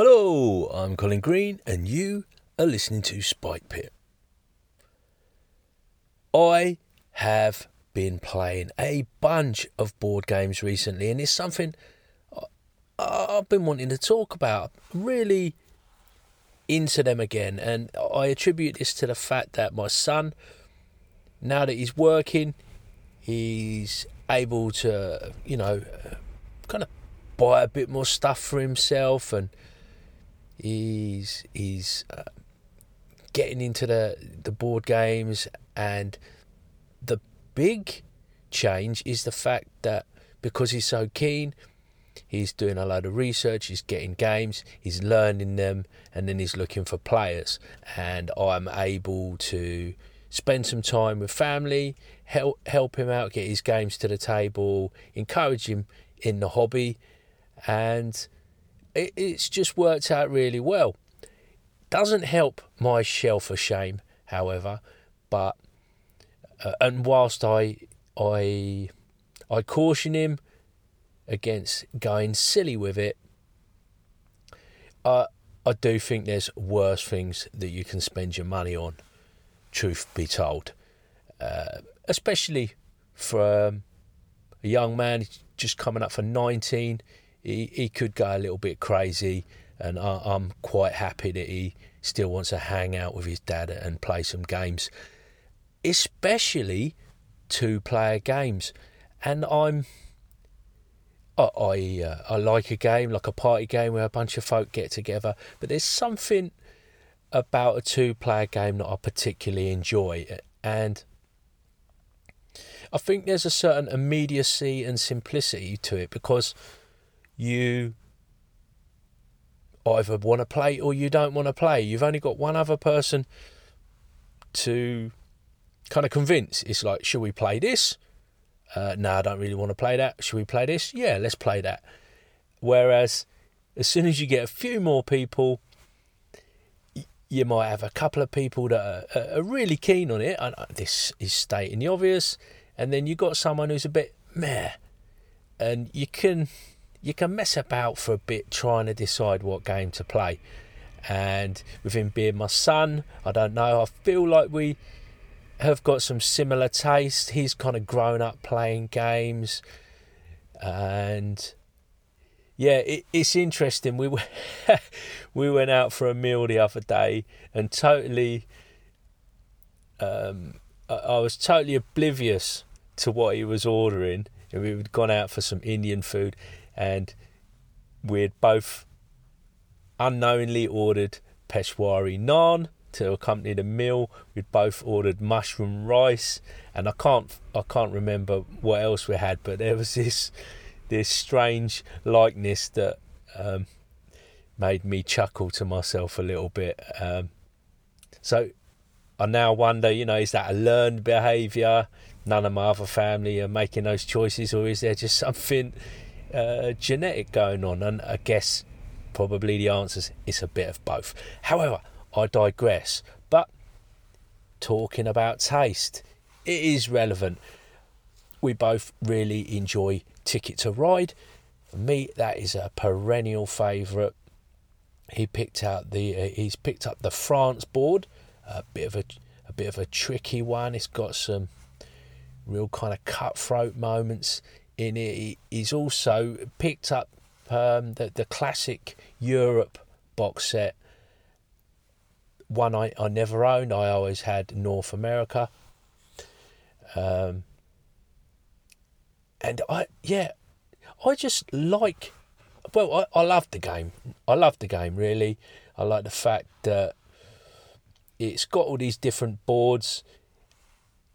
Hello, I'm Colin Green, and you are listening to Spike Pit. I have been playing a bunch of board games recently, and it's something I've been wanting to talk about. Really into them again, and I attribute this to the fact that my son, now that he's working, he's able to, you know, kind of buy a bit more stuff for himself and he's he's uh, getting into the the board games and the big change is the fact that because he's so keen he's doing a load of research he's getting games he's learning them and then he's looking for players. And I'm able to spend some time with family help help him out get his games to the table encourage him in the hobby. And it, it's just worked out really well. Doesn't help my shelf of shame, however, but uh, and whilst I I I caution him against going silly with it, uh, I do think there's worse things that you can spend your money on. Truth be told, uh, especially for um, a young man just coming up for 19 he, he could go a little bit crazy, and I, I'm quite happy that he still wants to hang out with his dad and play some games, especially two player games. And I'm I I, uh, I like a game like a party game where a bunch of folk get together, but there's something about a two player game that I particularly enjoy, and I think there's a certain immediacy and simplicity to it because you either want to play or you don't want to play. You've only got one other person to kind of convince. It's like, should we play this? Uh, no, I don't really want to play that. Should we play this? Yeah, let's play that. Whereas, as soon as you get a few more people, you might have a couple of people that are, are really keen on it. And this is stating the obvious. And then you've got someone who's a bit meh. And you can you can mess about for a bit trying to decide what game to play. And with him being my son, I don't know, I feel like we have got some similar taste. He's kind of grown up playing games. And yeah, it, it's interesting. We we went out for a meal the other day and totally, um, I, I was totally oblivious to what he was ordering. We'd gone out for some Indian food and we'd both unknowingly ordered Peshwari naan to accompany the meal. We'd both ordered mushroom rice, and I can't I can't remember what else we had, but there was this this strange likeness that um, made me chuckle to myself a little bit. Um, so I now wonder, you know, is that a learned behaviour? None of my other family are making those choices, or is there just something uh, genetic going on? And I guess probably the answer is it's a bit of both. However, I digress. But talking about taste, it is relevant. We both really enjoy Ticket to Ride. For me, that is a perennial favourite. He picked out the uh, he's picked up the France board, a bit of a a bit of a tricky one. It's got some real kind of cutthroat moments in it. He's also picked up um, the the classic Europe box set. One I, I never owned. I always had North America. Um, and I yeah, I just like. Well, I, I love the game. I love the game really. I like the fact that it's got all these different boards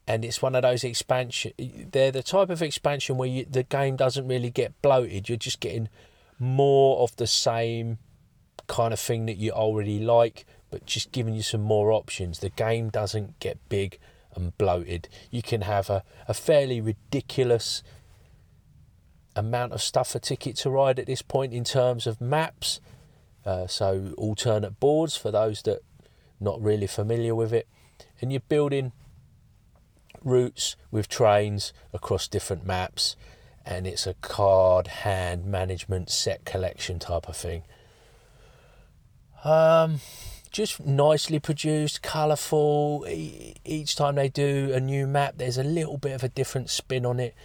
and it's one of those expansion. They're the type of expansion where you, the game doesn't really get bloated. You're just getting more of the same kind of thing that you already like, but just giving you some more options. The game doesn't get big and bloated. You can have a, a fairly ridiculous amount of stuff for Ticket to Ride at this point in terms of maps. Uh, so alternate boards for those that not really familiar with it, and you're building routes with trains across different maps, and it's a card hand management set collection type of thing. Um, just nicely produced, colourful. Each time they do a new map, there's a little bit of a different spin on it,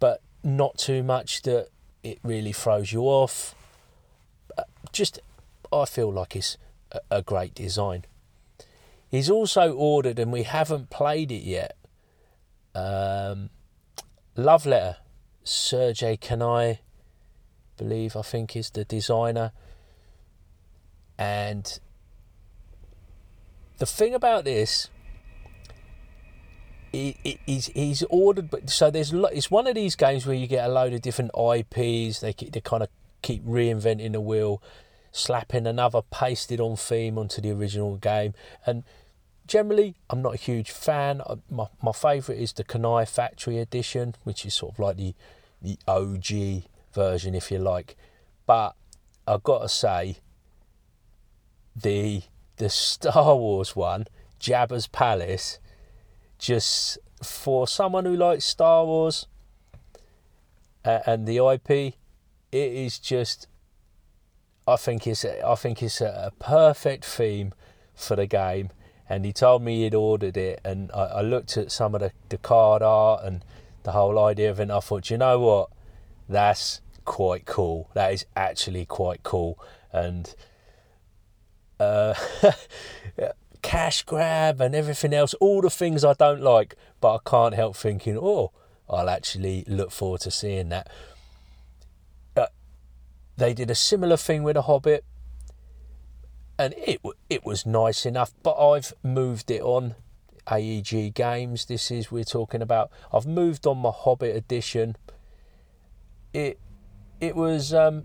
but not too much that it really throws you off. Uh, just, I feel like it's a great design. He's also ordered, and we haven't played it yet. Um, Love Letter, Sergei Kanai, believe I think is the designer. And the thing about this, he, he's he's ordered, but so there's it's one of these games where you get a load of different IPs. They they kind of keep reinventing the wheel, slapping another pasted on theme onto the original game, and generally I'm not a huge fan. My my favourite is the Kanai Factory Edition, which is sort of like the the OG version, if you like. But I've got to say, the the Star Wars one, Jabba's Palace, just for someone who likes Star Wars uh, and the IP, it is just. I think it's I think it's a, a perfect theme for the game. And he told me he'd ordered it, and I, I looked at some of the, the card art and the whole idea of it. And I thought, you know what, that's quite cool. That is actually quite cool. And uh, cash grab and everything else, all the things I don't like, but I can't help thinking, oh, I'll actually look forward to seeing that. They did a similar thing with a Hobbit, and it it was nice enough. But I've moved it on. AEG Games. This is we're talking about. I've moved on my Hobbit edition. It it was um,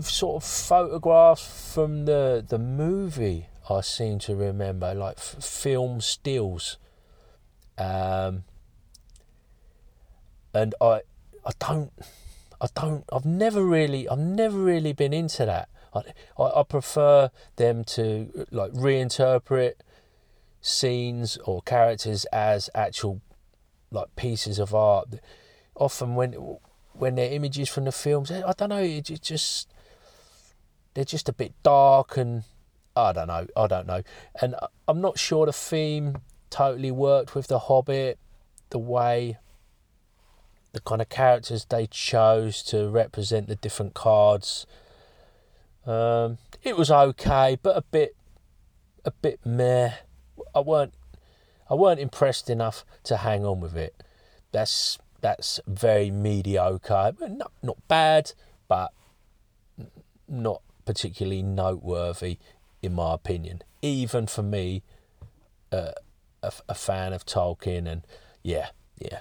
sort of photographs from the the movie. I seem to remember like f- film stills, um, and I I don't I don't I've never really I've never really been into that. I, I, prefer them to like reinterpret scenes or characters as actual like pieces of art. Often when when they're images from the films, eh, I don't know, it just they're just a bit dark and I don't know, I don't know. And I'm not sure the theme totally worked with The Hobbit, the way the kind of characters they chose to represent the different cards. Um, it was okay, but a bit, a bit meh. I weren't, I weren't impressed enough to hang on with it. That's that's very mediocre. Not not bad, but not particularly noteworthy, in my opinion. Even for me, uh, a, a fan of Tolkien, and yeah, yeah.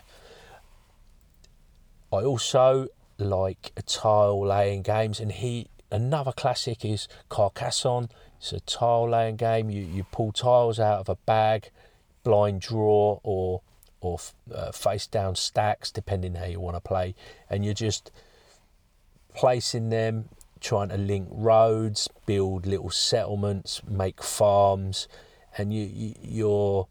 I also like tile laying games, and he another classic is Carcassonne. It's a tile laying game. You you pull tiles out of a bag, blind draw, or or uh, face down stacks, depending how you want to play, and you're just placing them trying to link roads, build little settlements, make farms, and you, you you're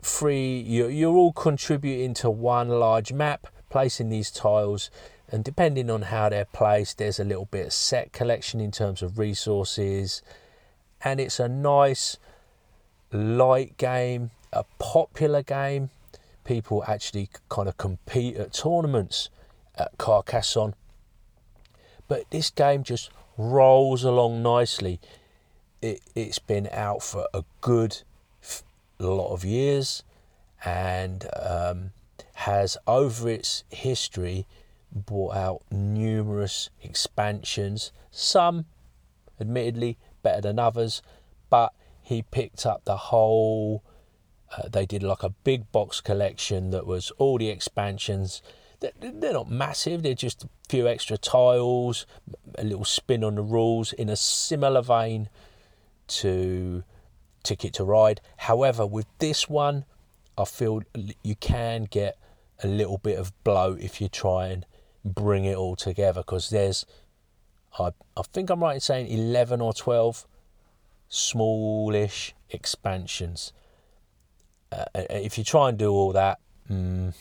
free. You're, you're all contributing to one large map, placing these tiles, and depending on how they're placed, there's a little bit of set collection in terms of resources, and it's a nice light game, a popular game. People actually kind of compete at tournaments at Carcassonne but this game just rolls along nicely. It, it's been out for a good f- lot of years and um, has, over its history, brought out numerous expansions, some admittedly better than others, but he picked up the whole. Uh, they did like a big box collection that was all the expansions they're not massive, they're just a few extra tiles, a little spin on the rules in a similar vein to Ticket to Ride. However, with this one, I feel you can get a little bit of bloat if you try and bring it all together because there's, I, I think I'm right in saying 11 or 12 smallish expansions. Uh, if you try and do all that, mm,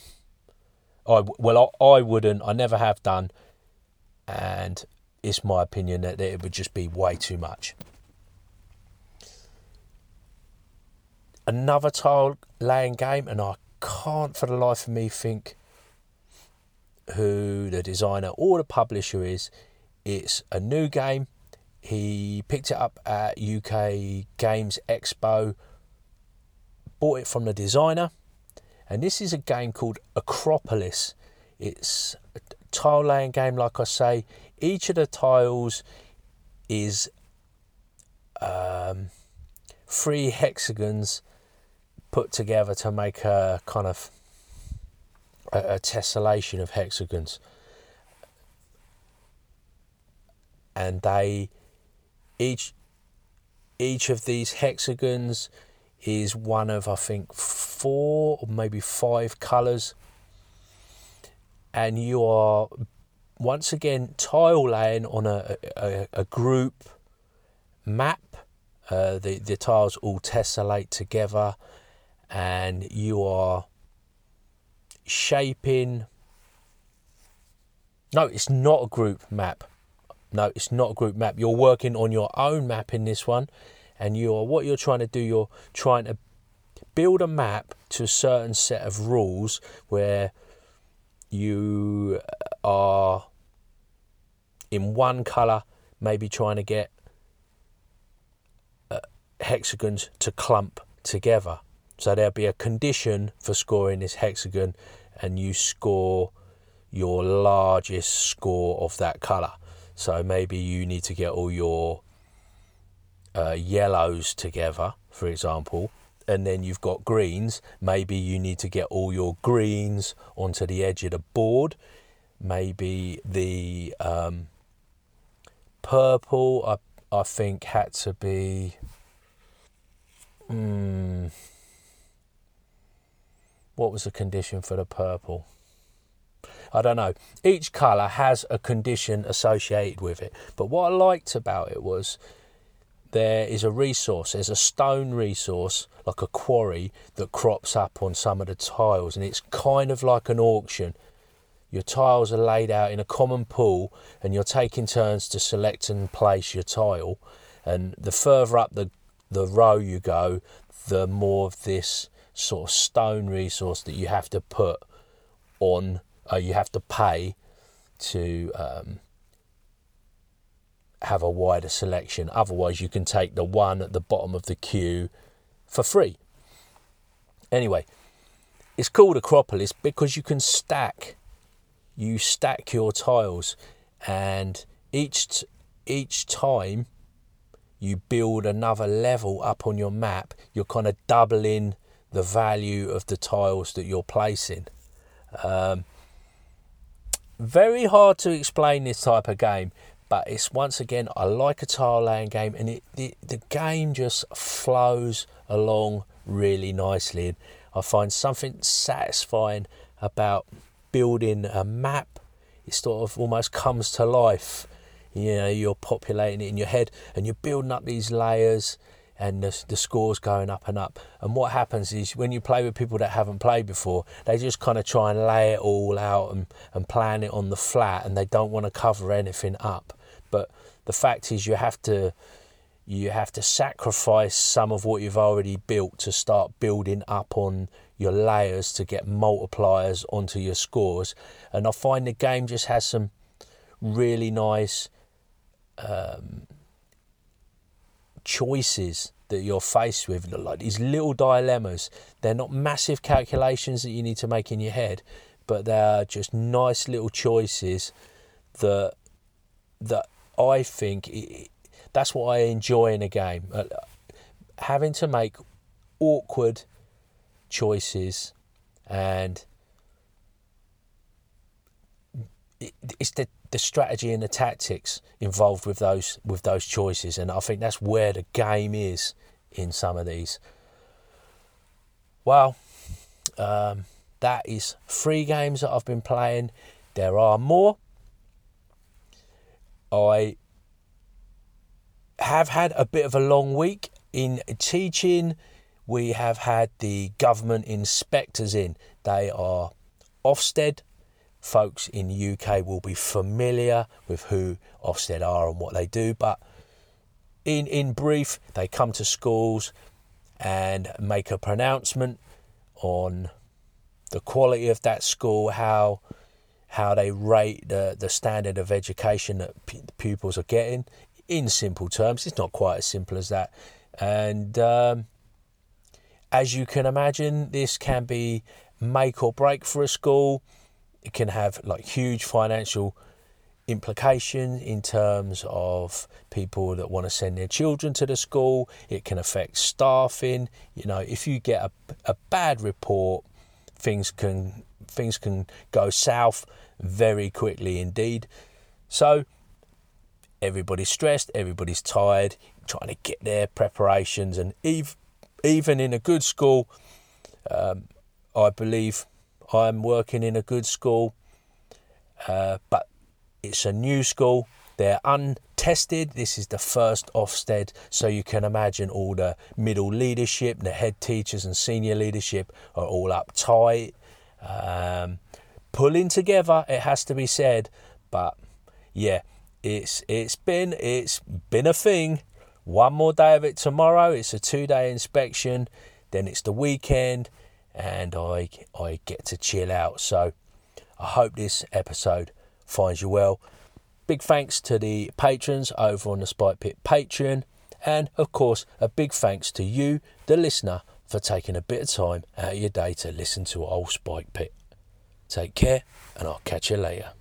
I well, I, I wouldn't. I never have done, and it's my opinion that it would just be way too much. Another tile laying game, and I can't for the life of me think who the designer or the publisher is. It's a new game. He picked it up at UK Games Expo, bought it from the designer, and this is a game called Akropolis. It's a tile laying game, like I say. Each of the tiles is um, three hexagons put together to make a kind of a, a tessellation of hexagons. And they each each of these hexagons is one of I think four or maybe five colours and you are once again tile laying on a, a, a group map. Uh, the, the tiles all tessellate together and you are shaping. No, it's not a group map. No, it's not a group map. You're working on your own map in this one, and you're what you're trying to do. You're trying to build a map to a certain set of rules where you are in one color, maybe trying to get uh, hexagons to clump together. So there'll be a condition for scoring this hexagon, and you score your largest score of that colour. So maybe you need to get all your uh, yellows together, for example, and then you've got greens. Maybe you need to get all your greens onto the edge of the board. Maybe the um, purple, I, I think, had to be. Hmm, what was the condition for the purple? I don't know. Each colour has a condition associated with it. But what I liked about it was there is a resource, there's a stone resource, like a quarry, that crops up on some of the tiles, and it's kind of like an auction. Your tiles are laid out in a common pool, and you're taking turns to select and place your tile. And the further up the, the row you go, the more of this sort of stone resource that you have to put on, uh, you have to pay to um, have a wider selection. Otherwise, you can take the one at the bottom of the queue for free. Anyway, it's called Akropolis because you can stack. You stack your tiles, and each each time you build another level up on your map, you're kind of doubling the value of the tiles that you're placing. Um, very hard to explain this type of game, but it's once again I like a tile laying game, and it, the the game just flows along really nicely. And I find something satisfying about building a map. It sort of almost comes to life. You know, you're populating it in your head, and you're building up these layers and the, the score's going up and up. And what happens is when you play with people that haven't played before, they just kind of try and lay it all out and, and plan it on the flat and they don't want to cover anything up. But the fact is you have to you have to sacrifice some of what you've already built to start building up on your layers to get multipliers onto your scores. And I find the game just has some really nice um, choices that you're faced with, like these little dilemmas. They're not massive calculations that you need to make in your head, but they're just nice little choices that that I think it, that's what I enjoy in a game. Uh, having to make awkward choices and it's the the strategy and the tactics involved with those with those choices, and I think that's where the game is in some of these. Well, um, that is three games that I've been playing. There are more. I have had a bit of a long week in teaching. We have had the government inspectors in. They are Ofsted folks in the UK will be familiar with who Ofsted are and what they do, but in in brief, they come to schools and make a pronouncement on the quality of that school, how how they rate the, the standard of education that p- pupils are getting. In simple terms, it's not quite as simple as that. And um, as you can imagine, this can be make or break for a school. It can have like huge financial implication in terms of people that want to send their children to the school. It can affect staffing. You know, if you get a, a bad report, things can things can go south very quickly indeed. So everybody's stressed, everybody's tired, trying to get their preparations, and even even in a good school, um, I believe I'm working in a good school, uh, but it's a new school. They're untested. This is the first Ofsted, so you can imagine all the middle leadership, the head teachers and senior leadership are all uptight, um, pulling together. It has to be said, but yeah, it's it's been it's been a thing. One more day of it tomorrow. It's a two-day inspection. Then it's the weekend, and I I get to chill out. So I hope this episode finds you well. Big thanks to the patrons over on the Spike Pit Patreon, and of course, a big thanks to you, the listener, for taking a bit of time out of your day to listen to old Spike Pit. Take care, and I'll catch you later.